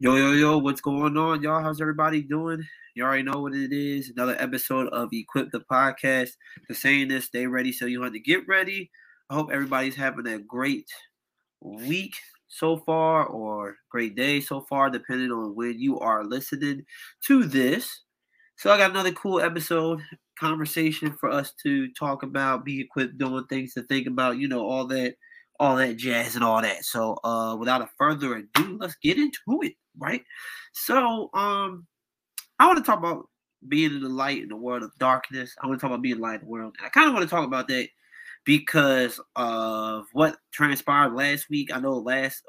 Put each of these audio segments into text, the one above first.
Yo, yo, yo, what's going on, y'all? How's everybody doing? You already know what it is. Another episode of Equip the Podcast. The saying this, stay ready so you have to get ready. I hope everybody's having a great week so far or great day so far, depending on when you are listening to this. So I got another cool episode, conversation for us to talk about, be equipped, doing things to think about, you know, all that all that jazz and all that. So uh without a further ado, let's get into it right? So, um, I want to talk about being in the light in the world of darkness. I want to talk about being light in the world. I kind of want to talk about that because of what transpired last week. I know last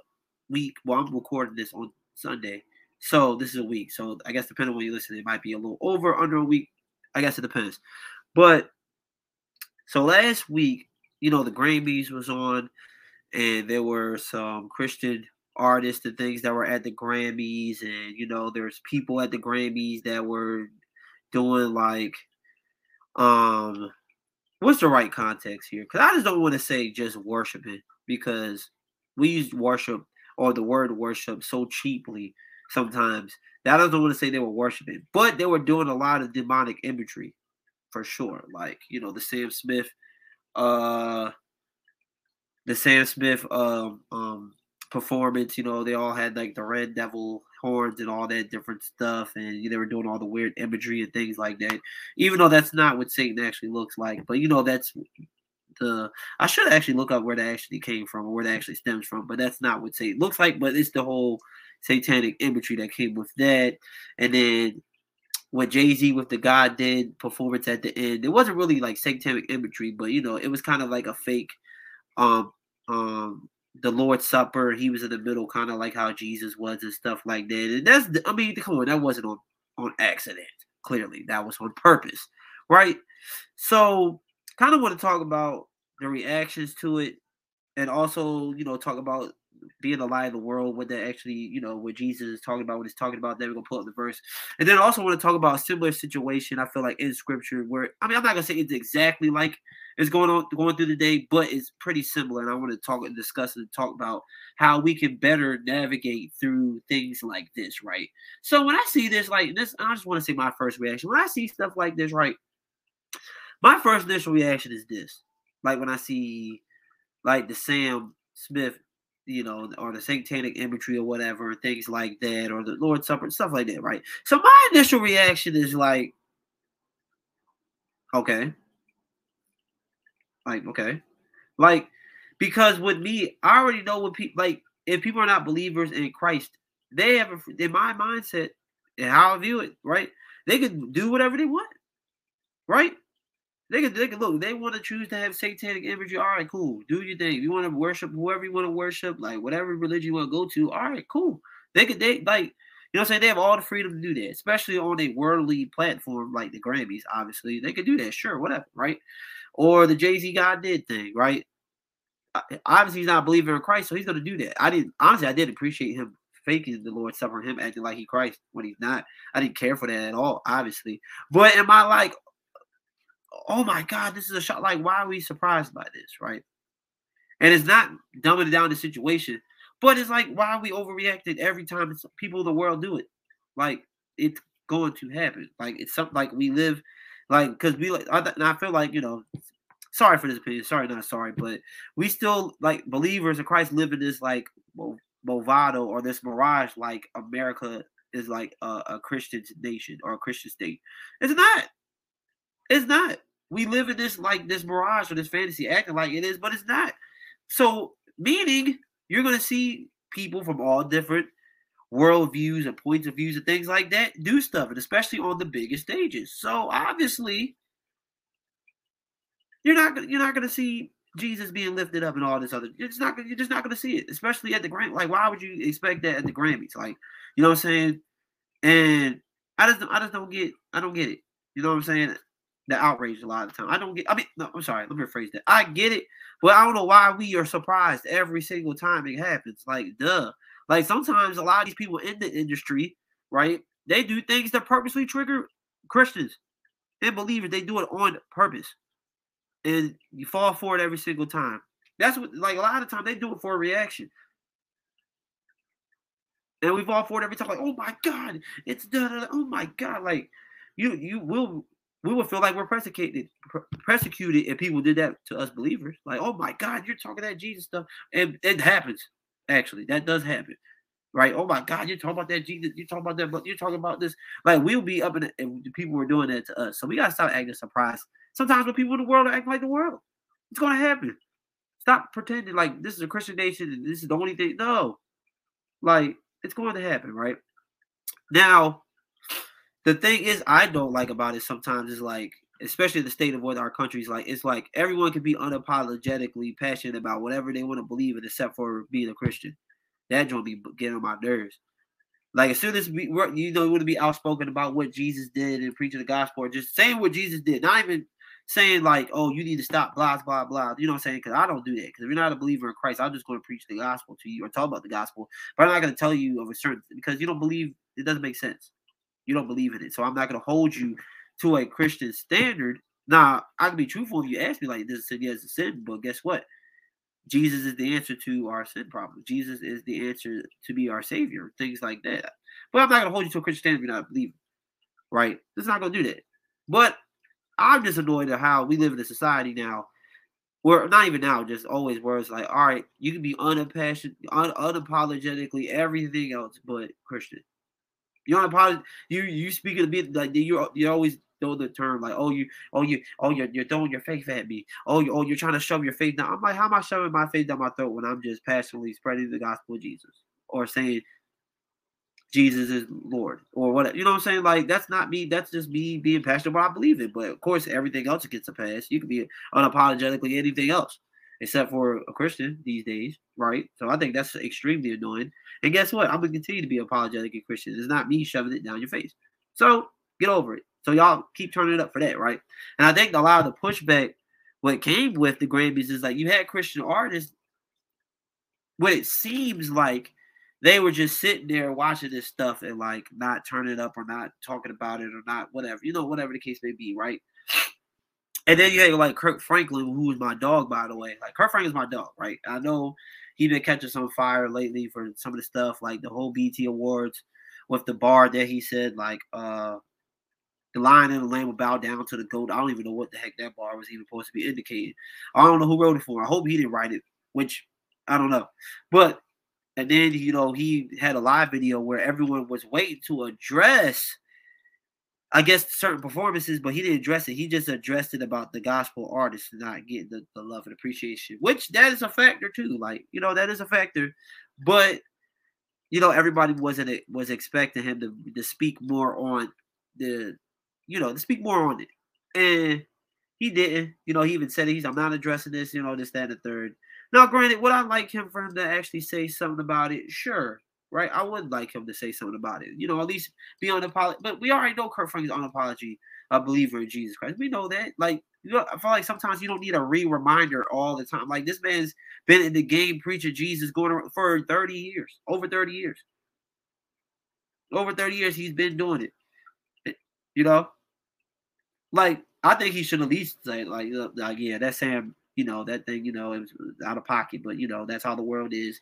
week, well, I'm recording this on Sunday. So this is a week. So I guess depending on when you listen, it might be a little over, under a week. I guess it depends. But so last week, you know, the Grammys was on, and there were some Christian artists and things that were at the Grammys, and you know, there's people at the Grammys that were doing like, um, what's the right context here? Because I just don't want to say just worshiping because we use worship or the word worship so cheaply sometimes that I don't want to say they were worshiping, but they were doing a lot of demonic imagery for sure. Like you know, the Sam Smith, uh, the Sam Smith um um performance. You know, they all had like the red devil horns and all that different stuff, and they were doing all the weird imagery and things like that. Even though that's not what Satan actually looks like, but you know, that's the. I should actually look up where that actually came from or where that actually stems from, but that's not what Satan looks like. But it's the whole satanic imagery that came with that, and then what Jay Z with the God did performance at the end. It wasn't really like satanic imagery, but you know, it was kind of like a fake um um the Lord's Supper, he was in the middle, kind of like how Jesus was and stuff like that. And that's, I mean, come on, that wasn't on on accident. Clearly, that was on purpose, right? So, kind of want to talk about the reactions to it, and also, you know, talk about being the light of the world, what that actually, you know, what Jesus is talking about, what he's talking about. Then we're gonna pull up the verse, and then also want to talk about a similar situation. I feel like in Scripture, where I mean, I'm not gonna say it's exactly like it's going on going through the day, but it's pretty similar. And I want to talk and discuss and talk about how we can better navigate through things like this, right? So when I see this, like this, I just want to say my first reaction. When I see stuff like this, right? My first initial reaction is this. Like when I see like the Sam Smith, you know, or the satanic imagery or whatever, things like that, or the Lord's Supper, stuff like that, right? So my initial reaction is like, okay, like, okay. Like, because with me, I already know what people like if people are not believers in Christ, they have a, in my mindset and how I view it, right? They can do whatever they want, right? They can, they can look. They want to choose to have satanic imagery. All right, cool. Do your thing. You want to worship whoever you want to worship, like whatever religion you want to go to. All right, cool. They could, they like, you know, what I'm saying they have all the freedom to do that, especially on a worldly platform like the Grammys. Obviously, they could do that. Sure, whatever, right? or the Jay Z God did thing, right? Obviously, he's not a believer in Christ, so he's going to do that. I didn't honestly, I didn't appreciate him faking the Lord suffering him acting like he Christ when he's not. I didn't care for that at all, obviously. But am I like, oh my God, this is a shot? Like, why are we surprised by this, right? And it's not dumbing down the situation, but it's like, why are we overreacting every time people in the world do it? Like, it's going to happen. Like, it's something like we live like, because we like, I, I feel like you know, sorry for this opinion, sorry, not sorry, but we still like believers of Christ live in this like movado or this mirage, like America is like a, a Christian nation or a Christian state. It's not. It's not. We live in this like this mirage or this fantasy acting like it is, but it's not. So, meaning you're gonna see people from all different worldviews and points of views and things like that do stuff, and especially on the biggest stages. So obviously, you're not you're not gonna see Jesus being lifted up and all this other. You're just not you're just not gonna see it, especially at the Grammy. Like, why would you expect that at the Grammys? Like, you know what I'm saying? And I just I just don't get I don't get it. You know what I'm saying? The outrage a lot of the time. I don't get. I mean, no, I'm sorry. Let me rephrase that. I get it, but I don't know why we are surprised every single time it happens. Like, duh. Like sometimes a lot of these people in the industry, right? They do things that purposely trigger Christians and believers. They do it on purpose. And you fall for it every single time. That's what like a lot of times they do it for a reaction. And we fall for it every time, like, oh my God, it's done. Oh my God. Like, you you will we would feel like we're persecuted persecuted if people did that to us believers. Like, oh my God, you're talking that Jesus stuff. And it happens, actually. That does happen. Right? Oh my God, you're talking about that Jesus, you're talking about that, but you're talking about this. Like, we'll be up in the, and the people were doing that to us. So we gotta stop acting surprised. Sometimes when people in the world are acting like the world, it's gonna happen. Stop pretending like this is a Christian nation and this is the only thing. No. Like, it's going to happen, right? Now, the thing is, I don't like about it sometimes is like, especially the state of what our country's like, it's like everyone can be unapologetically passionate about whatever they want to believe in, except for being a Christian. That don't be getting on my nerves. Like as soon as we, you know, want to be outspoken about what Jesus did and preaching the gospel, or just saying what Jesus did, not even saying like, "Oh, you need to stop," blah blah blah. You know what I'm saying? Because I don't do that. Because if you're not a believer in Christ, I'm just going to preach the gospel to you or talk about the gospel, but I'm not going to tell you of a certain because you don't believe. It doesn't make sense. You don't believe in it, so I'm not going to hold you to a Christian standard. Now, I can be truthful if you ask me like this sin yes, a sin, but guess what? Jesus is the answer to our sin problem. Jesus is the answer to be our savior, things like that. But I'm not gonna hold you to a Christian standard if you're not believing. Right? It's not gonna do that. But I'm just annoyed at how we live in a society now where not even now, just always where it's like, all right, you can be unimpassioned, un- unapologetically everything else but Christian. You unapolog- you you speaking a bit like you you always throw the term like, oh you oh you oh you're, you're throwing your faith at me. Oh you oh you're trying to shove your faith down. I'm like, how am I shoving my faith down my throat when I'm just passionately spreading the gospel of Jesus or saying Jesus is Lord or whatever. You know what I'm saying? Like that's not me. That's just me being passionate about I believe it. But of course, everything else gets a pass. You can be unapologetically anything else except for a Christian these days, right? So I think that's extremely annoying. And guess what? I'm gonna continue to be apologetic and Christian. It's not me shoving it down your face. So get over it. So y'all keep turning it up for that, right? And I think a lot of the pushback what came with the Grammys is like you had Christian artists. What it seems like they were just sitting there watching this stuff and like not turning it up or not talking about it or not whatever, you know, whatever the case may be, right? And then you had like Kirk Franklin, who is my dog, by the way. Like Kirk Franklin's my dog, right? I know he been catching some fire lately for some of the stuff, like the whole BET Awards with the bar that he said, like uh the lion and the lamb will bow down to the goat. I don't even know what the heck that bar was even supposed to be indicating. I don't know who wrote it for. I hope he didn't write it, which I don't know. But and then, you know, he had a live video where everyone was waiting to address, I guess, certain performances, but he didn't address it. He just addressed it about the gospel artists not getting the, the love and appreciation, which that is a factor too. Like, you know, that is a factor. But, you know, everybody wasn't was expecting him to, to speak more on the, you know, to speak more on it. And he didn't. You know, he even said. He's I'm not addressing this, you know, this, that, and the third. Now, granted, would I like him for him to actually say something about it? Sure, right? I would like him to say something about it. You know, at least be on apology. But we already know Franklin's on apology, a believer in Jesus Christ. We know that. Like, you know, I feel like sometimes you don't need a re-reminder all the time. Like this man's been in the game preaching Jesus going for 30 years, over 30 years. Over 30 years, he's been doing it. Eh, you know, like I think he should at least say, like, like yeah, that's Sam you know, that thing, you know, it was out of pocket, but you know, that's how the world is.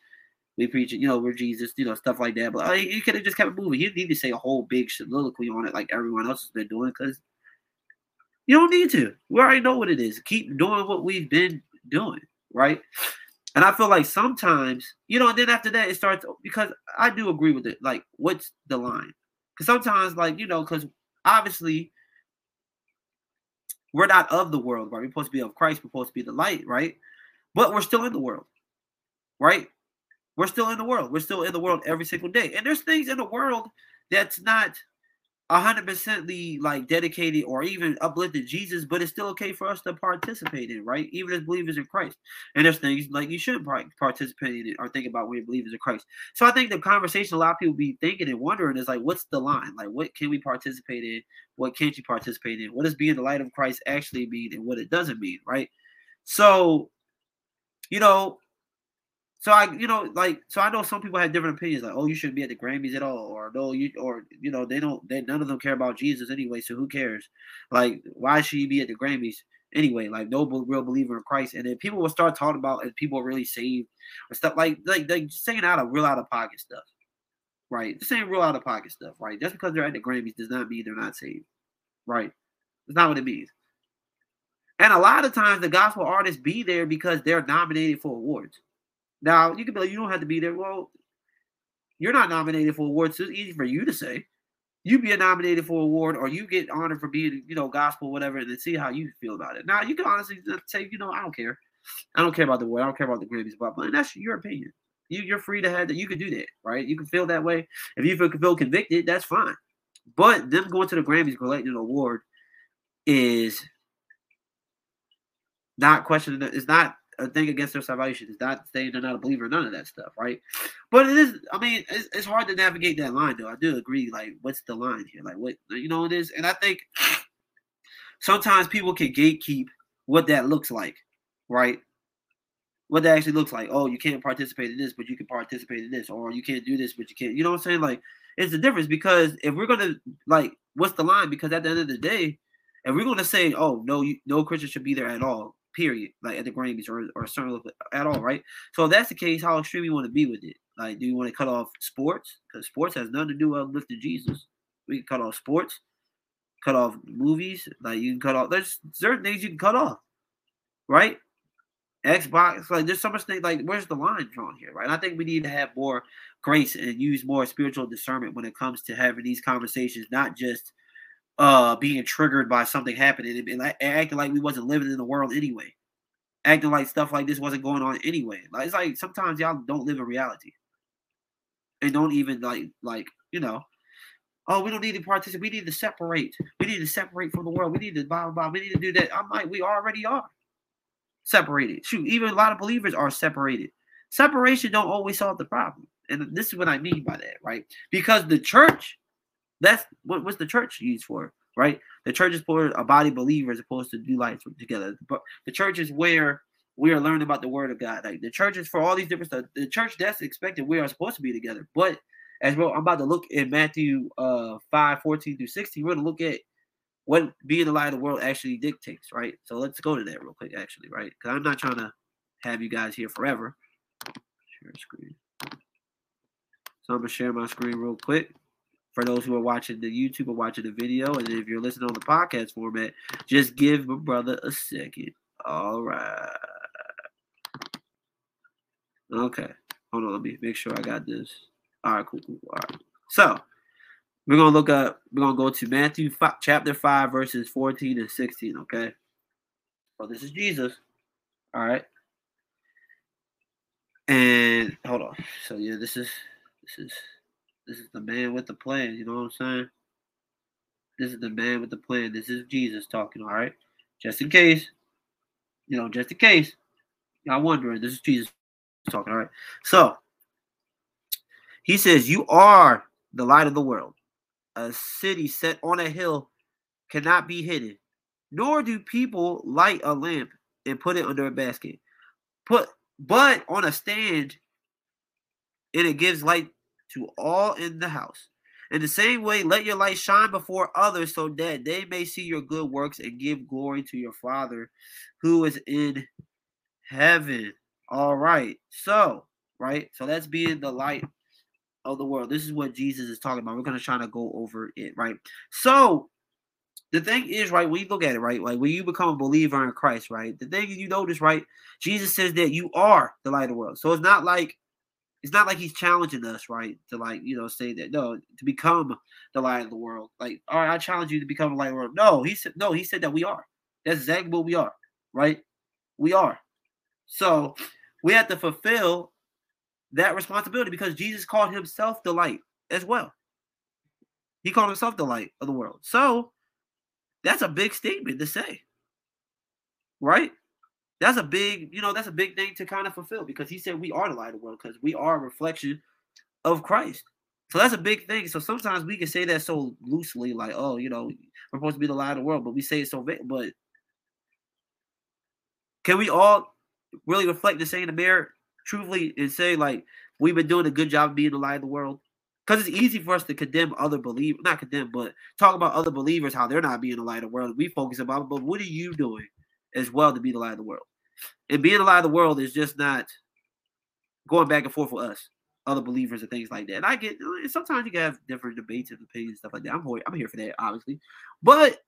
We preach it, you know, we're Jesus, you know, stuff like that. But uh, you could have just kept moving. You didn't need to say a whole big soliloquy on it like everyone else has been doing because you don't need to. We already know what it is. Keep doing what we've been doing, right? And I feel like sometimes, you know, and then after that, it starts because I do agree with it. Like, what's the line? Because sometimes, like, you know, because obviously we're not of the world, right? We're supposed to be of Christ. We're supposed to be the light, right? But we're still in the world, right? We're still in the world. We're still in the world every single day. And there's things in the world that's not 100% like dedicated or even uplifted Jesus, but it's still okay for us to participate in, right? Even as believers in Christ. And there's things like you shouldn't participate in or think about when you're believers in Christ. So I think the conversation a lot of people be thinking and wondering is like, what's the line? Like, what can we participate in? What can't you participate in? What does being the light of Christ actually mean and what it doesn't mean, right? So, you know, so I, you know, like, so I know some people have different opinions, like, oh, you shouldn't be at the Grammys at all, or no, you, or you know, they don't, they none of them care about Jesus anyway, so who cares? Like, why should you be at the Grammys anyway? Like, no real believer in Christ, and then people will start talking about if people are really saved or stuff like, like, like saying out of real out of pocket stuff. right? This ain't real out of pocket stuff, right? Just because they're at the Grammys does not mean they're not saved, right? That's not what it means. And a lot of times the gospel artists be there because they're nominated for awards. Now you can be like, you don't have to be there. Well, you're not nominated for awards. So it's easy for you to say. You be nominated for award, or you get honored for being, you know, gospel, whatever, and then see how you feel about it. Now you can honestly say, you know, I don't care. I don't care about the award. I don't care about the Grammys, but that's your opinion. You, you're free to have that. You can do that, right? You can feel that way. If you feel, feel convicted, that's fine. But them going to the Grammys collecting an award is not questioning. It's not a thing against their salvation. It's not saying they're not a believer. None of that stuff, right? But it is. I mean, it's, it's hard to navigate that line, though. I do agree. Like, what's the line here? Like, what you know it is, and I think sometimes people can gatekeep what that looks like, right? What that actually looks like. Oh, you can't participate in this, but you can participate in this, or you can't do this, but you can't. You know what I'm saying? Like, it's the difference because if we're gonna like, what's the line? Because at the end of the day, if we're gonna say, oh no, you, no Christian should be there at all, period, like at the Grammys or or certain at all, right? So if that's the case, how extreme you want to be with it? Like, do you want to cut off sports? Because sports has nothing to do with lifting Jesus. We can cut off sports, cut off movies. Like you can cut off. There's certain things you can cut off, right? Xbox, like there's so much things. Like, where's the line drawn here, right? I think we need to have more grace and use more spiritual discernment when it comes to having these conversations, not just uh being triggered by something happening and, acting like we wasn't living in the world anyway. Acting like stuff like this wasn't going on anyway. Like it's like sometimes y'all don't live in reality. And don't even like like you know oh we don't need to participate. We need to separate. We need to separate from the world. We need to blah blah. We need to do that. I'm like we already are separated. Shoot even a lot of believers are separated. Separation don't always solve the problem. And this is what i mean by that right? Because the church that's what was the church used for, right? The church is for a body of believers supposed to do life together. But the church is where we are learning about the word of God. Like the church is for all these different stuff. The church that's expected we are supposed to be together. But as well, I'm about to look in Matthew uh 5, 14 through 16. We're gonna look at what being the light of the world actually dictates, right? So let's go to that real quick, actually, right? Because I'm not trying to have you guys here forever. Share screen. So I'm gonna share my screen real quick for those who are watching the YouTube or watching the video. And if you're listening on the podcast format, just give my brother a second. All right. Okay. Hold on. Let me make sure I got this. All right, cool, cool. All right. So we're gonna look up, we're gonna go to Matthew 5, chapter 5, verses 14 and 16. Okay. So this is Jesus. All right. And hold on. So yeah, this is this is this is the man with the plan. You know what I'm saying? This is the man with the plan. This is Jesus talking. All right. Just in case, you know, just in case y'all wondering, this is Jesus talking. All right. So he says, You are the light of the world. A city set on a hill cannot be hidden, nor do people light a lamp and put it under a basket. Put but on a stand, and it gives light to all in the house. In the same way, let your light shine before others so that they may see your good works and give glory to your Father who is in heaven. All right. So, right? So that's being the light of the world. This is what Jesus is talking about. We're going to try to go over it, right? So, the thing is, right, when you look at it, right, like when you become a believer in Christ, right, the thing you notice, right, Jesus says that you are the light of the world. So it's not like it's not like he's challenging us, right? To like, you know, say that no, to become the light of the world. Like, all right, I challenge you to become the light of the world. No, he said no, he said that we are. That's exactly what we are, right? We are. So we have to fulfill that responsibility because Jesus called himself the light as well. He called himself the light of the world. So that's a big statement to say. Right? That's a big, you know, that's a big thing to kind of fulfill because he said we are the light of the world because we are a reflection of Christ. So that's a big thing. So sometimes we can say that so loosely, like, oh, you know, we're supposed to be the light of the world, but we say it so big. But can we all really reflect the same in the mirror truthfully and say, like, we've been doing a good job of being the light of the world? Because it's easy for us to condemn other believers, not condemn, but talk about other believers, how they're not being the light of the world. We focus about, but what are you doing? As well to be the light of the world. And being the light of the world is just not going back and forth with us. other believers and things like that. And I get sometimes you can have different debates and opinions stuff like that. I'm here, I'm here for that, obviously. But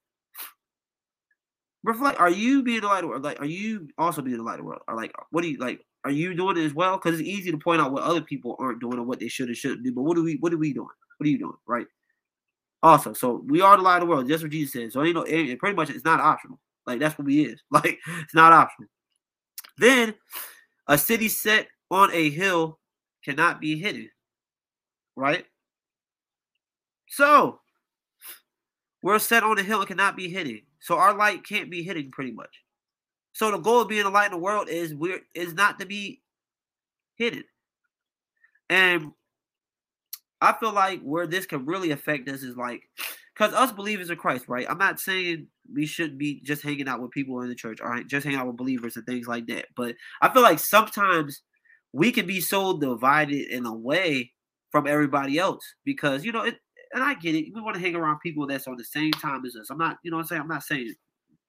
reflect: Are you being the light of the world? Like, are you also being the light of the world? Or like, what do you like? Are you doing it as well? Because it's easy to point out what other people aren't doing or what they should and shouldn't do. But what are we? What are we doing? What are you doing? Right. Also, so we are the light of the world. That's what Jesus said. So you know, pretty much it's not optional. Like that's what we is. Like it's not optional. Then a city set on a hill cannot be hidden. Right? So we're set on a hill and cannot be hidden. So our light can't be hidden pretty much. So the goal of being a light in the world is we're is not to be hidden. And I feel like where this can really affect us is like because us believers in Christ, right? I'm not saying we shouldn't be just hanging out with people in the church or just hanging out with believers and things like that. But I feel like sometimes we can be so divided in a way from everybody else because you know it and I get it. We want to hang around people that's on the same time as us. I'm not, you know what I'm saying? I'm not saying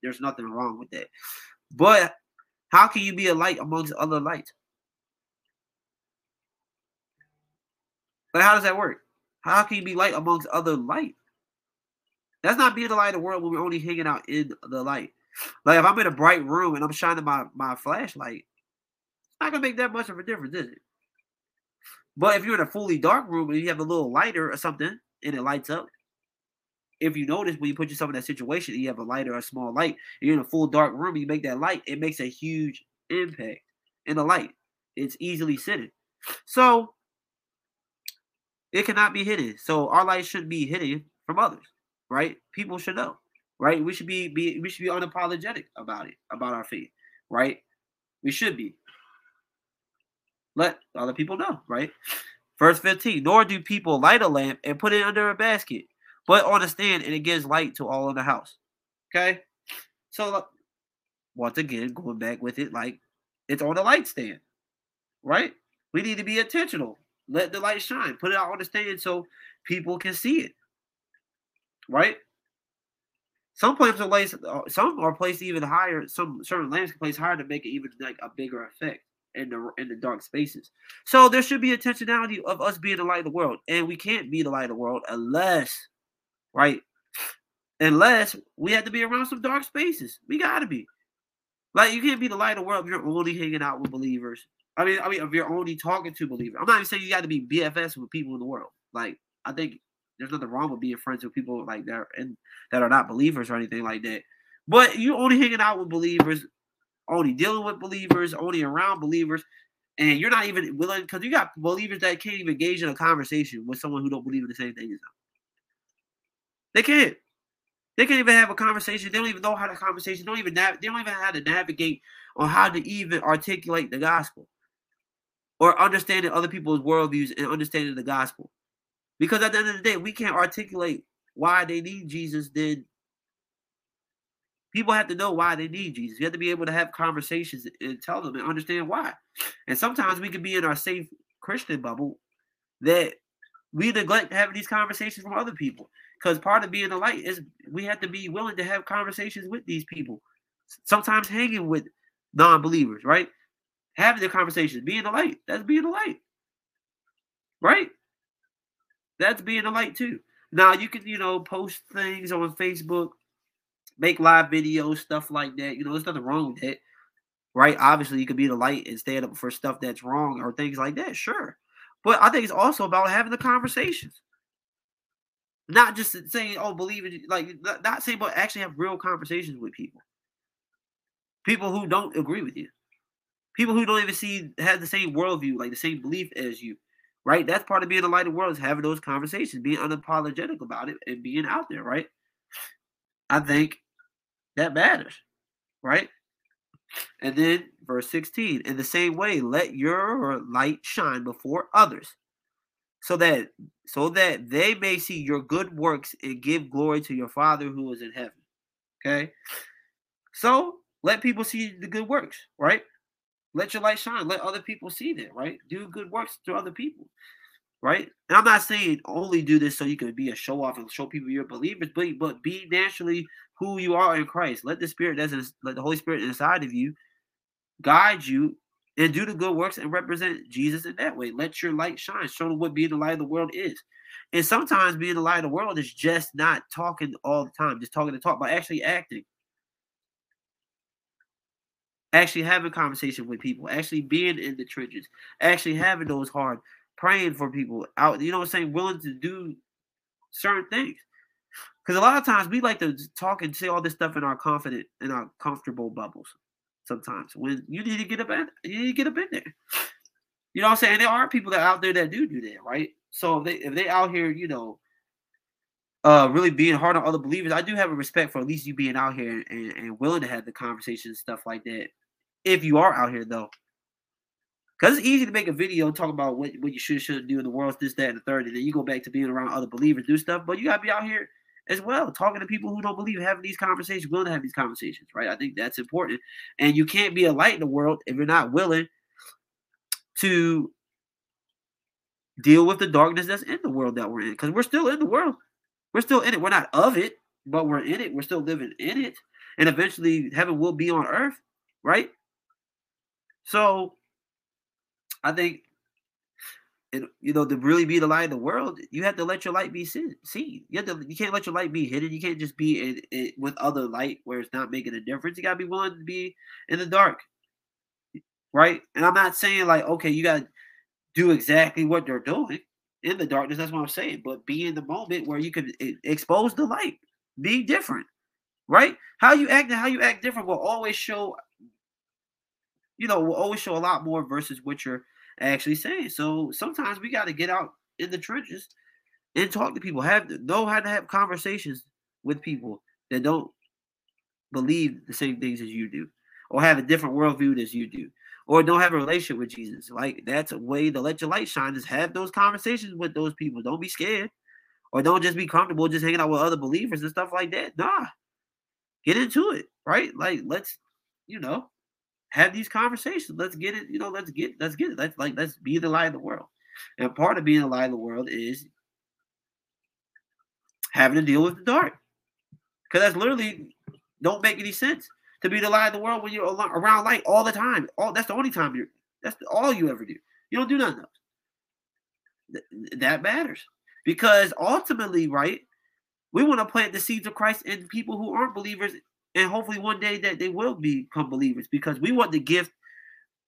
there's nothing wrong with that. But how can you be a light amongst other lights? Like, how does that work? How can you be light amongst other light? That's not being the light of the world when we're only hanging out in the light. Like if I'm in a bright room and I'm shining my, my flashlight, it's not gonna make that much of a difference, is it? But if you're in a fully dark room and you have a little lighter or something and it lights up, if you notice when you put yourself in that situation, you have a lighter or a small light, you're in a full dark room, you make that light, it makes a huge impact in the light. It's easily seen. So it cannot be hidden. So our light shouldn't be hidden from others, right? People should know, right? We should be, be we should be unapologetic about it, about our faith, right? We should be. Let other people know, right? Verse 15, nor do people light a lamp and put it under a basket, but on a stand, and it gives light to all in the house. Okay? So once again, going back with it, like it's on a light stand, right? We need to be intentional let the light shine. Put it out on the stand so people can see it. Right? Some lamps are placed, uh, some are placed even higher. Some certain lamps can place higher to make it even like a bigger effect in the in the dark spaces. So there should be intentionality of us being the light of the world, and we can't be the light of the world unless, right? Unless we have to be around some dark spaces. We gotta be. Like you can't be the light of the world if you're only hanging out with believers I mean, I mean, if you're only talking to believers, I'm not even saying you got to be BFS with people in the world. Like, I think there's nothing wrong with being friends with people like that and that are not believers or anything like that. But you only hanging out with believers, only dealing with believers, only around believers, and you're not even willing because you got believers that can't even engage in a conversation with someone who don't believe in the same thing as them. They can't. They can't even have a conversation. They don't even know how to conversation. They don't even nav- they don't even know how to navigate on how to even articulate the gospel or understanding other people's worldviews and understanding the gospel. Because at the end of the day, we can't articulate why they need Jesus, then people have to know why they need Jesus. You have to be able to have conversations and tell them and understand why. And sometimes we can be in our safe Christian bubble that we neglect having these conversations from other people. Because part of being the light is we have to be willing to have conversations with these people. Sometimes hanging with non-believers, right? having the conversations, being the light. That's being the light. Right? That's being a light too. Now you can, you know, post things on Facebook, make live videos, stuff like that. You know, there's nothing wrong with that. Right? Obviously, you can be the light and stand up for stuff that's wrong or things like that. Sure. But I think it's also about having the conversations. Not just saying, oh, believe it, like not saying, but actually have real conversations with people. People who don't agree with you people who don't even see have the same worldview, like the same belief as you, right? That's part of being a light of the world is having those conversations, being unapologetic about it, and being out there, right? I think that matters, right? And then verse 16, in the same way, let your light shine before others, so that so that they may see your good works and give glory to your Father who is in heaven. Okay? So let people see the good works, right? Let your light shine. Let other people see that, right? Do good works to other people, right? And I'm not saying only do this so you can be a show off and show people you're believers, but but be naturally who you are in Christ. Let the Spirit that's let the Holy Spirit inside of you guide you and do the good works and represent Jesus in that way. Let your light shine. Show them what being the light of the world is. And sometimes being the light of the world is just not talking all the time, just talking to talk, but actually acting. Actually having conversation with people, actually being in the trenches, actually having those hard, praying for people out, you know what I'm saying, willing to do certain things. Because a lot of times we like to talk and say all this stuff in our confident, in our comfortable bubbles sometimes when you need to get up in, you need to get up in there. You know what I'm saying? There are people that out there that do do that, right? So if they if they out here, you know, uh, really being hard on other believers, I do have a respect for at least you being out here and, and willing to have the conversation and stuff like that. If you are out here though, because it's easy to make a video talk about what, what you should shouldn't do in the world, this, that, and the third, and then you go back to being around other believers, do stuff. But you gotta be out here as well, talking to people who don't believe, having these conversations, willing to have these conversations, right? I think that's important. And you can't be a light in the world if you're not willing to deal with the darkness that's in the world that we're in. Because we're still in the world. We're still in it. We're not of it, but we're in it. We're still living in it. And eventually heaven will be on earth, right? So I think it, you know to really be the light of the world you have to let your light be seen you have to you can't let your light be hidden. You can't just be in, in, with other light where it's not making a difference. You got to be willing to be in the dark right? And i'm not saying like okay you got to do exactly what they're doing in the darkness. That's what i'm saying. But be in the moment where you can expose the light. Be different right? How you act and how you act different will always show you know will always show a lot more versus what you're actually saying. So sometimes we got to get out in the trenches and talk to people. Have know how to have conversations with people that don't believe the same things as you do, or have a different worldview as you do, or don't have a relationship with Jesus. Like that's a way to let your light shine. Is have those conversations with those people. Don't be scared, or don't just be comfortable just hanging out with other believers and stuff like that. Nah, get into it, right? Like let's, you know, have these conversations. Let's get it, you know, let's get let's get it. Let's like let's be the light of the world. And part of being the light of the world is having to deal with the dark. Because that's literally don't make any sense to be the light of the world when you're around light all the time. All that's the only time you're that's all you ever do. You don't do nothing else. that matters. Because ultimately, right, we want to plant the seeds of Christ in people who aren't believers and hopefully one day that they will become believers because we want the gift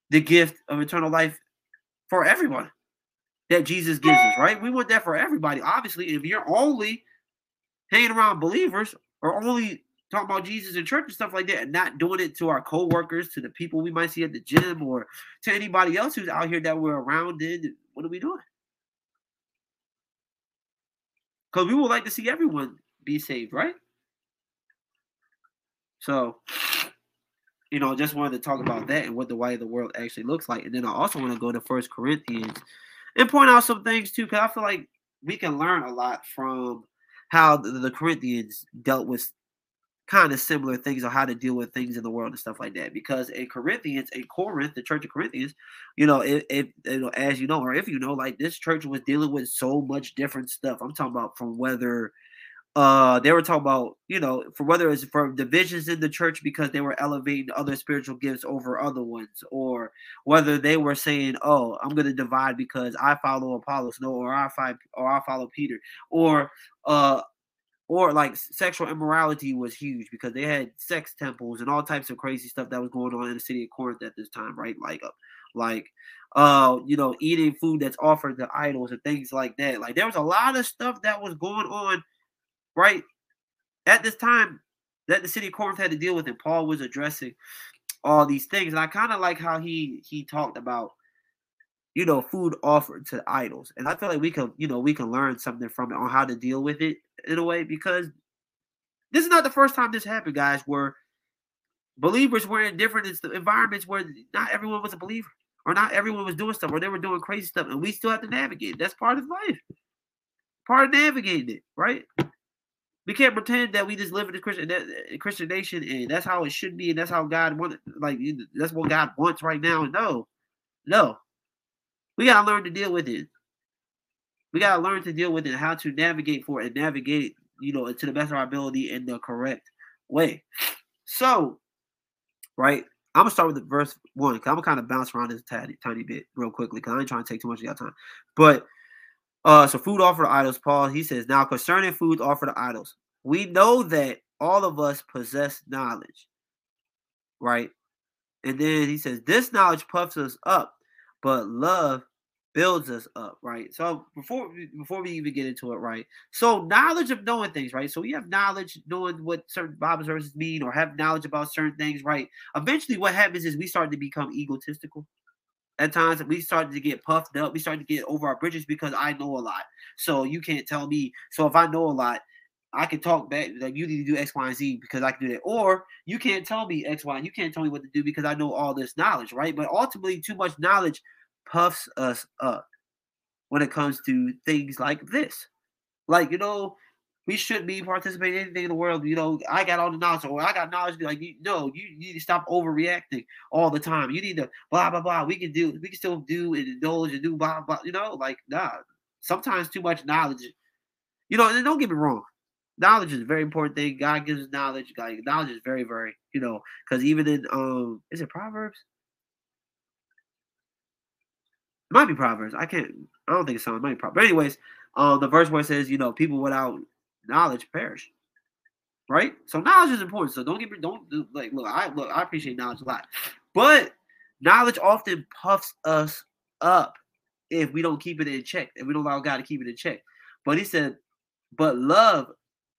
the gift of eternal life for everyone that Jesus gives us, right? We want that for everybody. Obviously, if you're only hanging around believers or only talking about Jesus in church and stuff like that, and not doing it to our co-workers, to the people we might see at the gym, or to anybody else who's out here that we're around in, what are we doing? Because we would like to see everyone be saved, right? So, you know, just wanted to talk about that and what the way the world actually looks like. And then I also want to go to First Corinthians and point out some things too, because I feel like we can learn a lot from how the, the Corinthians dealt with kind of similar things on how to deal with things in the world and stuff like that. Because in Corinthians, in Corinth, the church of Corinthians, you know, if, if you know, as you know, or if you know, like this church was dealing with so much different stuff. I'm talking about from whether uh they were talking about you know for whether it's for divisions in the church because they were elevating other spiritual gifts over other ones or whether they were saying oh i'm going to divide because i follow apollos no or i find or i follow peter or uh or like sexual immorality was huge because they had sex temples and all types of crazy stuff that was going on in the city of corinth at this time right? Like uh, like uh you know eating food that's offered to idols and things like that. Like there was a lot of stuff that was going on right? At this time that the city of Corinth had to deal with, and Paul was addressing all these things. And I kind of like how he he talked about, you know, food offered to idols. And I feel like we can, you know, we can learn something from it on how to deal with it in a way because this is not the first time this happened, guys, where believers were in different environments where not everyone was a believer or not everyone was doing stuff or they were doing crazy stuff and we still have to navigate. That's part of life. Part of navigating it, right? We can't pretend that we just live in a Christian that, eh, Christian nation and that's how it should be and that's how God wants. Like that's what God wants right now. No, no, we gotta learn to deal with it. We gotta learn to deal with it, how to navigate for it, and navigate, you know, to the best of our ability in the correct way. So, right, I'm gonna start with the verse one because I'm gonna kind of bounce around this tiny, tiny bit real quickly because I ain't trying to take too much of your time. But uh, so food offered to idols, Paul. He says, now concerning food offered to idols, we know that all of us possess knowledge, right? And then he says, this knowledge puffs us up, but love builds us up, right? So before before we even get into it, right? So knowledge of knowing things, right? So we have knowledge knowing what certain Bible verses mean, or have knowledge about certain things, right? Eventually, what happens is we start to become egotistical. At times, we start to get puffed up. We start to get over our bridges because I know a lot. So you can't tell me. So if I know a lot, I can talk back like you need to do X, Y, and Z because I can do that. Or you can't tell me X, Y, and you can't tell me what to do because I know all this knowledge, right? But ultimately, too much knowledge puffs us up when it comes to things like this. Like, you know, we shouldn't be participating in anything in the world. You know, I got all the knowledge, or I got knowledge. Be Like, you no, you, you need to stop overreacting all the time. You need to blah blah blah. We can do, we can still do and indulge and do blah blah. You know, like nah. Sometimes too much knowledge. You know, and don't get me wrong. Knowledge is a very important thing. God gives knowledge. God, knowledge is very, very, you know, because even in um, is it Proverbs? It might be Proverbs. I can't. I don't think it's something. It might be Proverbs. But anyways, um, the verse where it says, you know, people without knowledge perish. Right. So knowledge is important. So don't get me. Don't like. Look, I look. I appreciate knowledge a lot, but knowledge often puffs us up if we don't keep it in check. If we don't allow God to keep it in check. But he said, but love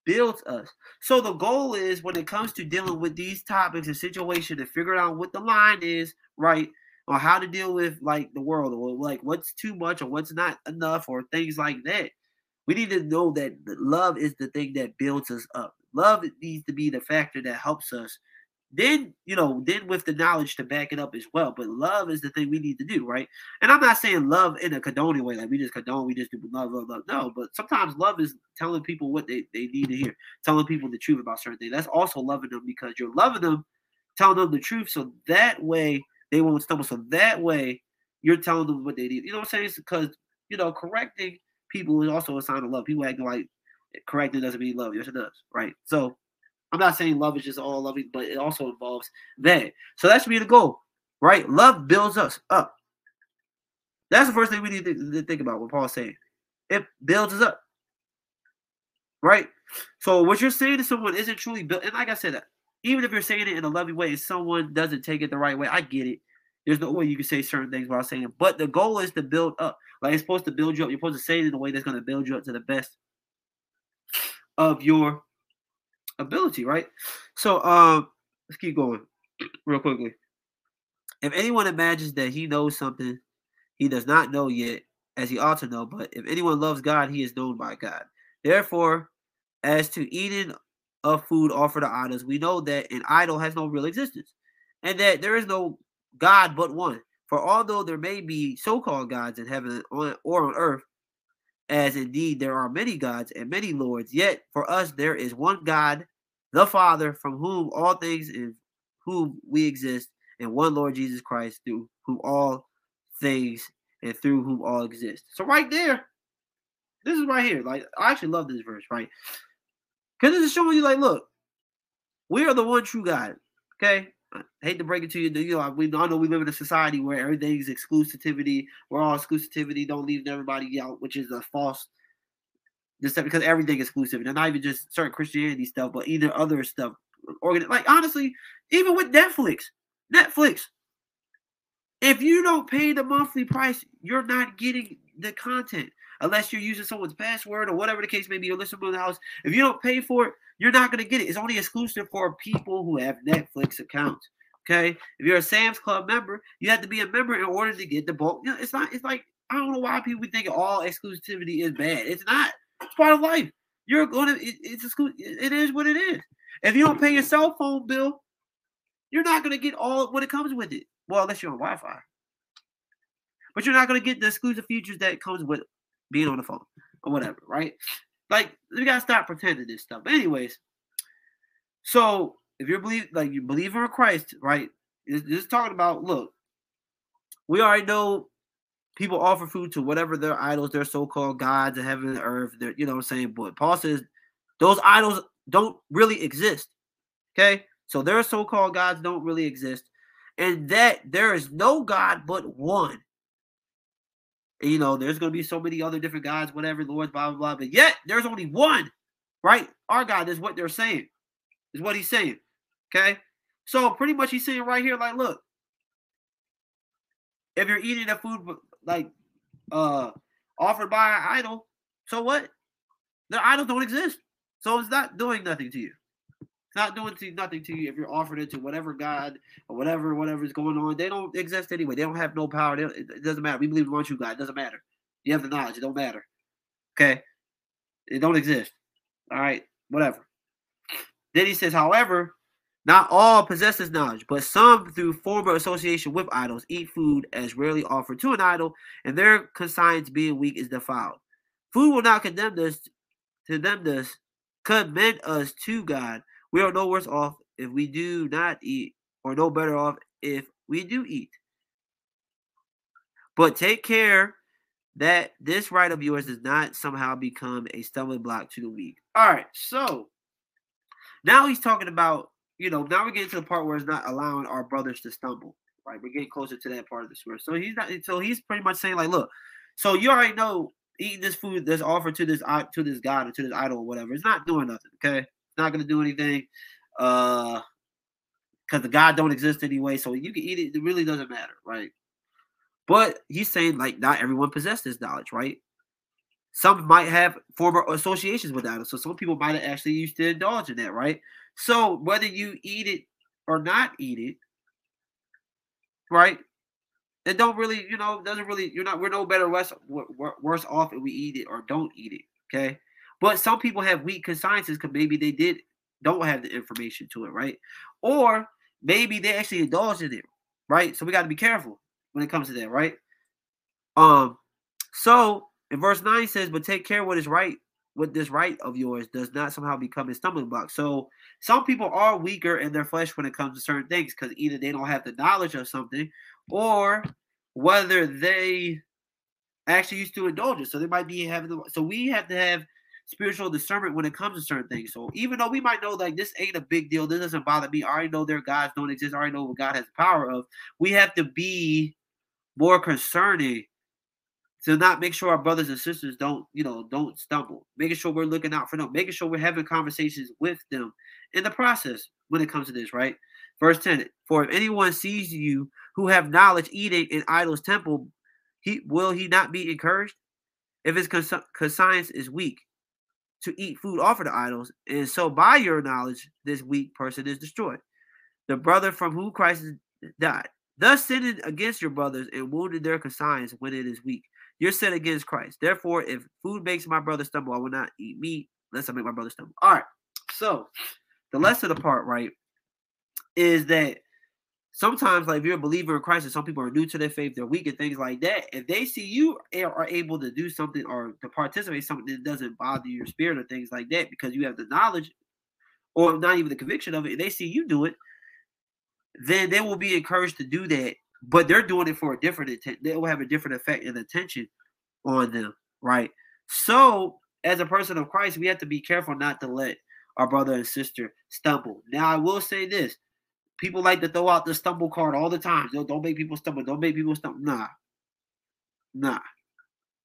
builds us. So the goal is when it comes to dealing with these topics and situations to figure out what the line is, right? or how to deal with like the world or like what's too much or what's not enough or things like that. We need to know that love is the thing that builds us up. Love needs to be the factor that helps us. Then, you know, then with the knowledge to back it up as well. But love is the thing we need to do, right? And I'm not saying love in a condoning way, like we just condone, we just do love, love, love. No, but sometimes love is telling people what they, they need to hear, telling people the truth about certain things. That's also loving them because you're loving them, telling them the truth. So that way they won't stumble. So that way, you're telling them what they need. You know what I'm saying? Because you know, correcting people is also a sign of love. People acting like correcting doesn't mean love. Yes, it does. Right. So I'm not saying love is just all loving, but it also involves that. So that should be the goal, right? Love builds us up. That's the first thing we need to, think about. What Paul's saying, it builds us up, right? So what you're saying to someone isn't truly built, and like I said, even if you're saying it in a loving way, if someone doesn't take it the right way, I get it. There's no way you can say certain things without saying it. But the goal is to build up. Like it's supposed to build you up. You're supposed to say it in a way that's going to build you up to the best of your ability, right? So um let's keep going real quickly. If anyone imagines that he knows something he does not know yet, as he ought to know, but if anyone loves God, he is known by God. Therefore, as to eating of food offered to idols, we know that an idol has no real existence and that there is no God but one. For although there may be so called gods in heaven or on earth, as indeed there are many gods and many lords, yet for us there is one God, the Father, from whom all things in whom we exist, and one Lord Jesus Christ, through whom all things and through whom all exist. So right there, this is right here. Like I actually love this verse, right? Because it's showing you, like, look, we are the one true God. Okay. Hate to break it to you. You know, we I know we live in a society where everything's exclusivity. We're all exclusivity. Don't leave everybody out, which is a false. Just because everything is exclusive, and not even just certain Christianity stuff, but either other stuff. Organ like honestly, even with Netflix, Netflix. If you don't pay the monthly price, you're not getting the content unless you're using someone's password or whatever the case may be, you're listening to the house. If you don't pay for it, you're not going to get it. It's only exclusive for people who have Netflix accounts. Okay. If you're a Sam's Club member, you have to be a member in order to get the bulk. You know, it's not, it's like, I don't know why people think all exclusivity is bad. It's not. It's part of life. You're going to, it, it's exclusive. It is what it is. If you don't pay your cell phone bill, you're not going to get all what it comes with it. Well, unless you're on Wi Fi. But you're not going to get the exclusive features that comes with being on the phone or whatever, right? Like we gotta stop pretending this stuff. But anyways, so if you believe like you believe in Christ, right? Just talking about look, we already know people offer food to whatever their idols, their so-called gods of heaven and earth. They're, you know what I'm saying? But Paul says those idols don't really exist. Okay, so their so-called gods don't really exist. and that there is no God but one. You know, there's going to be so many other different gods, whatever, lords, blah, blah, blah. But yet, there's only one, right? Our God is what they're saying, is what he's saying. Okay? So, pretty much, he's saying right here, like, look, if you're eating a food, like, uh, offered by an idol, so what? The idols don't exist. So, it's not doing nothing to you not doing to, nothing to you if you're offering it to whatever God or whatever whatever is going on. They don't exist anyway. They don't have no power. it doesn't matter. We believe in one true God. It doesn't matter. You have the knowledge. It don't matter. Okay, it don't exist. All right, whatever. Then he says, however, not all possess this knowledge, but some, through former association with idols, eat food as rarely offered to an idol, and their conscience being weak is defiled. Food will not condemn us to them this commend us to God, we are no worse off if we do not eat, or no better off if we do eat. But take care that this right of yours does not somehow become a stumbling block to the weak. All right, so now he's talking about, you know, now we're getting to the part where it's not allowing our brothers to stumble. Right, we're getting closer to that part of the story. So he's not. So he's pretty much saying like, look, so you already know eating this food that's offered to this uh, to this god or to this idol or whatever, it's not doing nothing. Okay, not to do anything uh because the God don't exist anyway. So you can eat it. It really doesn't matter, right? But he's saying like not everyone possesses this knowledge, right? Some might have former associations with that. So some people might have actually used to indulge in that, right? So whether you eat it or not eat it, right? It don't really, you know, doesn't really. You're not. We're no better, worse, worse off if we eat it or don't eat it. Okay. But some people have weak consciences because maybe they did don't have the information to it, right? Or maybe they actually indulge in it, right? So we got to be careful when it comes to that, right? Um, so in verse 9 says, But take care what is right, what this right of yours does not somehow become a stumbling block. So some people are weaker in their flesh when it comes to certain things because either they don't have the knowledge of something or whether they actually used to indulge it. So they might be having the so we have to have spiritual discernment when it comes to certain things. So even though we might know like this ain't a big deal, this doesn't bother me. I already know their gods don't exist. I already know what God has power of. We have to be more concerning to not make sure our brothers and sisters don't, you know, don't stumble. Making sure we're looking out for them, making sure we're having conversations with them in the process when it comes to this, right? Verse 10 For if anyone sees you who have knowledge eating in idol's temple, he will he not be encouraged? If his conscience is weak, to eat food offered to idols, and so by your knowledge, this weak person is destroyed. The brother from whom Christ died, thus sinning against your brothers and wounded their conscience when it is weak. You're set against Christ. Therefore, if food makes my brother stumble, I will not eat meat unless I make my brother stumble. All right. So the lesson of the part, right, is that sometimes like if you're a believer in Christ and some people are new to their faith, they're weak and things like that. If they see you are able to do something or to participate in something that doesn't bother your spirit or things like that because you have the knowledge or not even the conviction of it, and they see you do it, then they will be encouraged to do that. But they're doing it for a different intent. They will have a different effect and attention on them, right? So, as a person of Christ, we have to be careful not to let our brother and sister stumble. Now, I will say this People like to throw out the stumble card all the time. Don't, don't make people stumble. Don't make people stumble. Nah. Nah.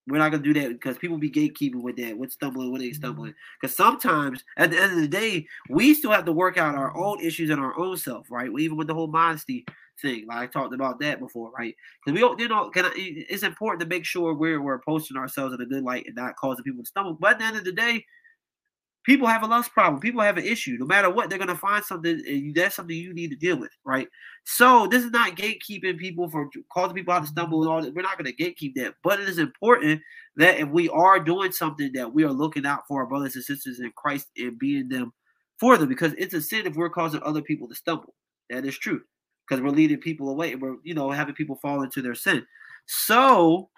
We're not gonna do that because people be gatekeeping with that, with stumbling, when they mm-hmm. stumbling. Because sometimes, at the end of the day, we still have to work out our own issues and our own self, right? Even with the whole modesty thing, like I talked about that before, right? Because we don't, you know, I, it's important to make sure we're we're posting ourselves in a good light and not causing people to stumble. But at the end of the day, People have a lust problem. People have an issue. No matter what, they're gonna find something. Eh, and that's something you need to deal with, right? So this is not gatekeeping people for causing people out to stumble and all that. We're not gonna gatekeep that, but it is important that if we are doing something, that we are looking out for our brothers and sisters in Christ and being them for them, because it's a sin if we're causing other people to stumble. That is true, because we're leading people away and we're you know having people fall into their sin. So,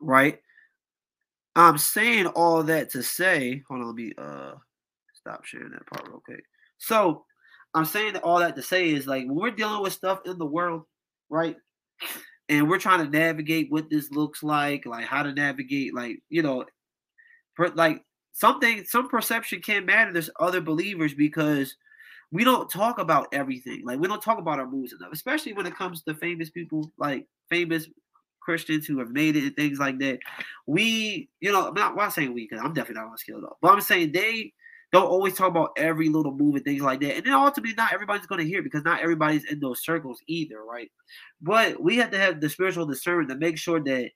right I'm saying all that to say, hold on, let me uh stop sharing that part real quick. So I'm saying all that to say is like when we're dealing with stuff in the world, right? And we're trying to navigate what this looks like, like how to navigate, like you know, per, like something, some perception can matter. There's other believers because we don't talk about everything. Like we don't talk about our moves enough, especially when it comes to famous people, like famous Christians who have made it and things like that. We, you know, I'm not, I'm saying we, because I'm definitely not gonna skill up, but I'm saying they don't always talk about every little move and things like that. And then ultimately, not everybody's going to hear because not everybody's in those circles either, right? But we have to have the spiritual discernment to make sure that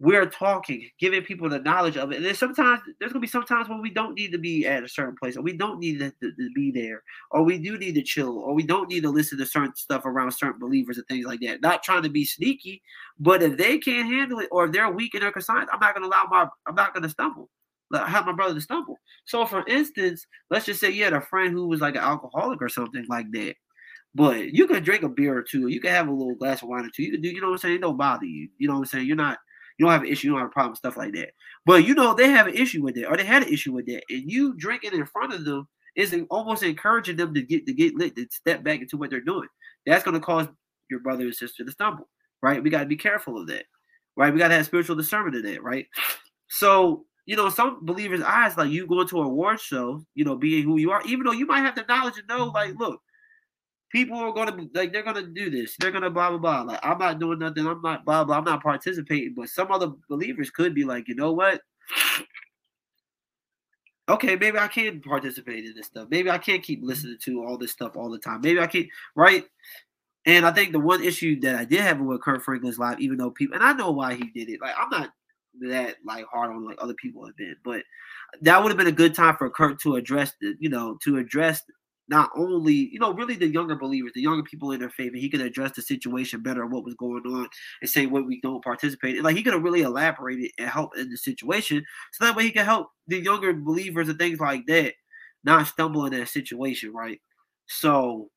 we're talking, giving people the knowledge of it. And there's sometimes there's gonna be sometimes when we don't need to be at a certain place, or we don't need to, to, to, be there, or we do need to chill, or we don't need to listen to certain stuff around certain believers and things like that. Not trying to be sneaky, but if they can't handle it or if they're weak in their consigns, I'm not gonna allow my I'm not gonna stumble. I have my brother to stumble. So for instance, let's just say you had a friend who was like an alcoholic or something like that. But you could drink a beer or two, you can have a little glass of wine or two. You can do, you know what I'm saying? It don't bother you. You know what I'm saying? You're not you don't have an issue, you don't have a problem, stuff like that. But you know, they have an issue with that, or they had an issue with that, and you drinking in front of them is almost encouraging them to get to get lit, to step back into what they're doing. That's going to cause your brother and sister to stumble, right? We got to be careful of that, right? We got to have spiritual discernment in that, right? So you know, some believers' eyes, like you going to a award show, you know, being who you are, even though you might have the knowledge to know, like, look, people are gonna like they're gonna do this. They're gonna blah blah blah. Like I'm not doing nothing. I'm not blah blah. I'm not participating. But some other believers could be like, you know what? Okay, maybe I can participate in this stuff. Maybe I can't keep listening to all this stuff all the time. Maybe I can't, right? And I think the one issue that I did have with Kirk Franklin's life, even though people, and I know why he did it. Like I'm not that like hard on like other people have been, but that would have been a good time for Kirk to address the, you know, to address not only, you know, really the younger believers, the younger people in their and he could address the situation better, what was going on, and say what we don't participate in. Like he could have really elaborated and help in the situation, so that way he could help the younger believers and things like that not stumble in that situation, right? So,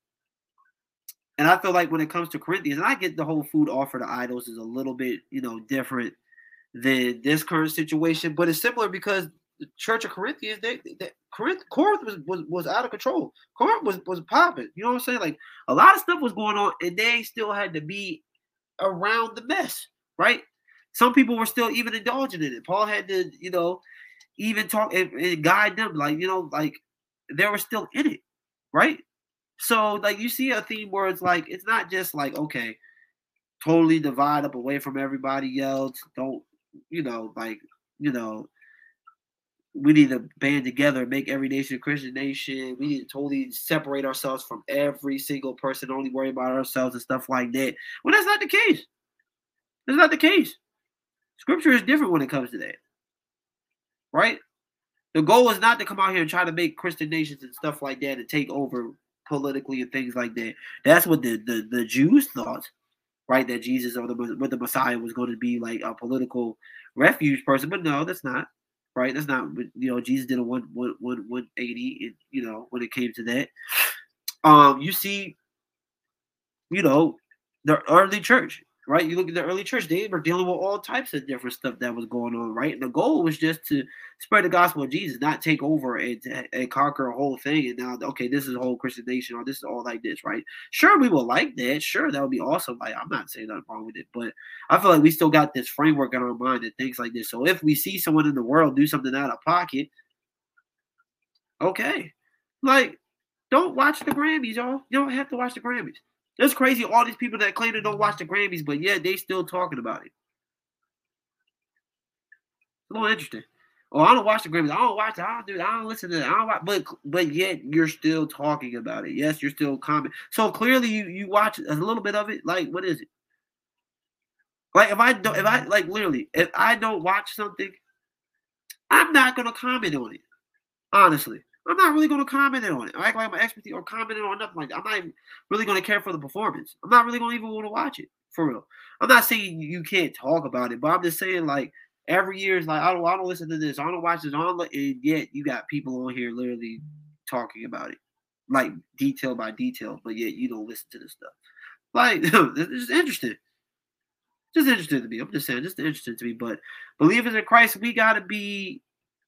and I feel like when it comes to Corinthians, and I get the whole food offered to idols is a little bit, you know, different than this current situation, but it's similar because the Church of Corinthians, they, they Corinth, Corinth was, was was out of control. Corinth was was popping. You know what I'm saying? Like a lot of stuff was going on, and they still had to be around the mess, right? Some people were still even indulging in it. Paul had to, you know, even talk and, and guide them, like you know, like they were still in it, right? So like you see a theme where it's like it's not just like okay, totally divide up away from everybody else. Don't you know like you know we need to band together, make every nation a Christian nation. We need to totally separate ourselves from every single person, only worry about ourselves and stuff like that. Well, that's not the case. That's not the case. Scripture is different when it comes to that. Right? The goal is not to come out here and try to make Christian nations and stuff like that and take over politically and things like that. That's what the the, the Jews thought, right? That Jesus or the what the Messiah was going to be like a political refuge person, but no, that's not right? That's not you know Jesus did a one one one one eighty, you know when it came to that. Um, you see, you know, the early church, right? You look at the early church; they were dealing with all types of different stuff that was going on, right? And the goal was just to spread the gospel of Jesus, not take over and, and conquer a whole thing. And now, okay, this is a whole Christian nation, or this is all like this, right? Sure, we will like that. Sure, that would be awesome. Like, I'm not saying nothing wrong with it, but I feel like we still got this framework in our mind and things like this. So if we see someone in the world do something out of pocket, okay, like don't watch the Grammys, y'all. You don't have to watch the Grammys. It's crazy. All these people that claim they don't watch the Grammys, but yeah, they still talking about it. a little interesting. Oh, I don't watch the Grammys. I don't watch it. I don't do it. I don't listen to it. I don't watch, but but yet you're still talking about it. Yes, you're still comment. So clearly you you watch a little bit of it. Like what is it? Like if I don't if I like literally if I don't watch something, I'm not gonna comment on it. Honestly. I'm not really going to comment on it. I act like I'm an expert or commenting on nothing like that. I'm not really going to care for the performance. I'm not really going to even want to watch it for real. I'm not saying you can't talk about it, but I'm just saying like every year is like I don't I don't listen to this, I don't watch this, I and yet you got people on here literally talking about it, like detail by detail, but yet you don't listen to this stuff. Like it's interesting. Just interesting to me. I'm just saying, just interesting to me. But believers in Christ, we gotta be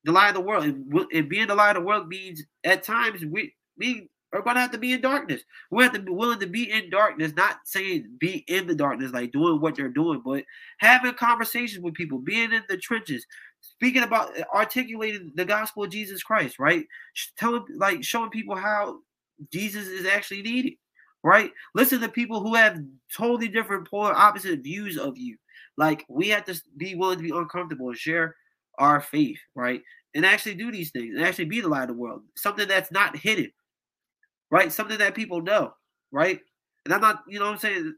the light of the world. And, and being the light of the world means at times we we are going to have to be in darkness. We have to be willing to be in darkness, not saying be in the darkness, like doing what they're doing, but having conversations with people, being in the trenches, speaking about articulating the gospel of Jesus Christ, right? Telling, like, showing people how Jesus is actually needed, right? Listen to people who have totally different polar opposite views of you. Like we have to be willing to be uncomfortable and share our faith, right? And actually do these things and actually be the light of the world. Something that's not hidden, right? Something that people know, right? And I'm not, you know what I'm saying?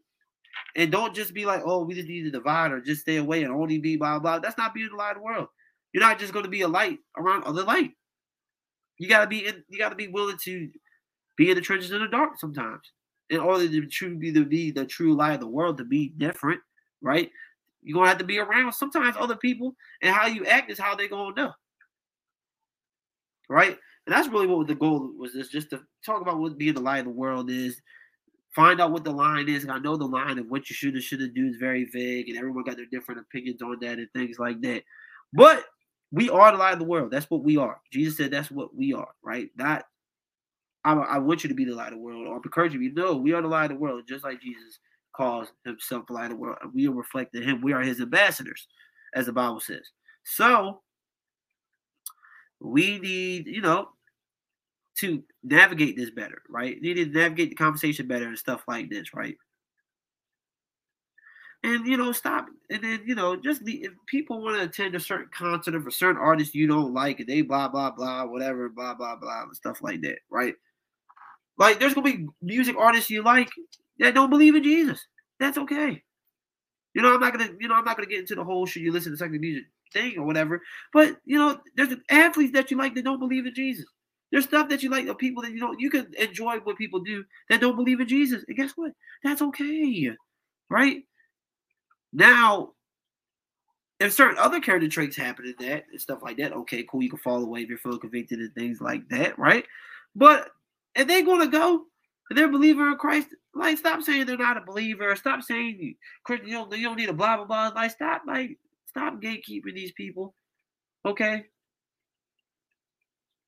And don't just be like, oh, we just need to divide or just stay away and only be blah, blah. That's not being the light of the world. You're not just going to be a light around other light. You gotta be in, you gotta be willing to be in the trenches in the dark sometimes. In order to be the be the true light of the world, to be different, right? You're gonna have to be around sometimes other people, and how you act is how they're gonna know. Right? And that's really what the goal was this just to talk about what being the light of the world is, find out what the line is. I know the line of what you should and shouldn't do is very vague, and everyone got their different opinions on that and things like that. But we are the light of the world. That's what we are. Jesus said that's what we are, right? Not I, I want you to be the light of the world, or I'm encouraging you. No, we are the light of the world, just like Jesus calls himself the light of the world. We are reflecting him. We are his ambassadors, as the Bible says. So we need, you know, to navigate this better, right? We need to navigate the conversation better and stuff like this, right? and you know stop and then you know just the, if people want to attend a certain concert of a certain artist you don't like and they blah blah blah whatever blah blah blah and stuff like that right like there's gonna be music artists you like that don't believe in jesus. That's okay. You know i'm not gonna you know i'm not gonna get into the whole should you listen to secular music thing or whatever but you know there's athletes that you like that don't believe in jesus. There's stuff that you like of people that you don't you can enjoy what people do that don't believe in jesus and guess what? That's okay right? Now, if certain other character traits happen in that and stuff like that, okay, cool, you can fall away if you're feeling convicted and things like that, right? But if they're gonna go they're a believer in Christ, like stop saying they're not a believer, stop saying you Christian, you don't, you don't need a blah blah blah. Like stop, like stop gatekeeping these people, okay?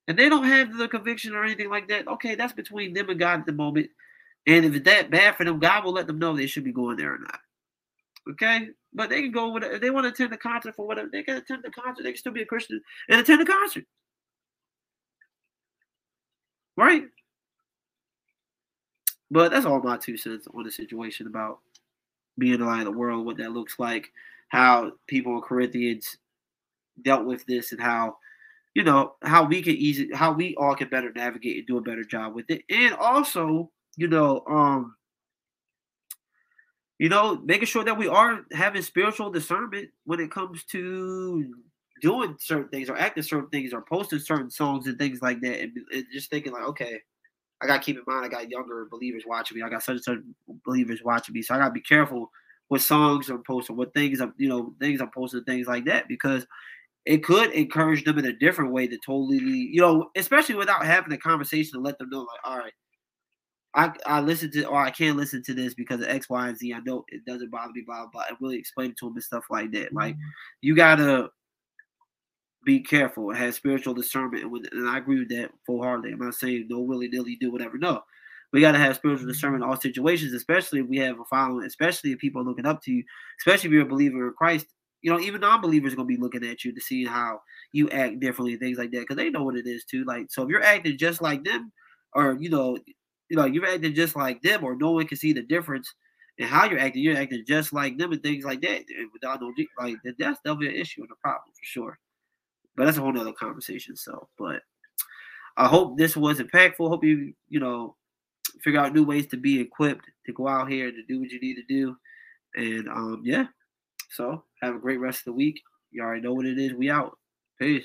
And they don't have the conviction or anything like that. Okay, that's between them and God at the moment. And if it's that bad for them, God will let them know they should be going there or not. Okay, but they can go with it. If they want to attend the concert for whatever, they can attend the concert. They can still be a Christian and attend the concert. Right? But that's all my two cents on the situation about being the light of the world, what that looks like, how people in Corinthians dealt with this, and how you know how we can easy how we all can better navigate and do a better job with it. And also, you know, um you know, making sure that we are having spiritual discernment when it comes to doing certain things or acting certain things or posting certain songs and things like that, and, and just thinking like, okay, I gotta keep in mind I got younger believers watching me, I got such and such believers watching me, so I gotta be careful what songs I'm posting, what things I'm, you know, things I'm posting, things like that, because it could encourage them in a different way to totally, you know, especially without having a conversation to let them know, like, all right, I I listen to or I can't listen to this because of X, Y, and Z. I know it doesn't bother me, blah blah. blah And really explain it to them and stuff like that. Like mm-hmm. you gotta be careful and have spiritual discernment. And, when, and I agree with that full heartedly. I'm not saying no willy nilly do whatever. No, we gotta have spiritual mm-hmm. discernment in all situations, especially if we have a following, especially if people are looking up to you, especially if you're a believer in Christ. You know, even non-believers are gonna be looking at you to see how you act differently and things like that because they know what it is too. Like, so if you're acting just like them, or you know, you know, you're acting just like them, or no one can see the difference in how you're acting. You're acting just like them and things like that. without no, like that's definitely an issue and a problem for sure. But that's a whole nother conversation. So, but I hope this was impactful. Hope you, you know, figure out new ways to be equipped to go out here to do what you need to do. And um, yeah. So have a great rest of the week. You already know what it is. We out. Peace.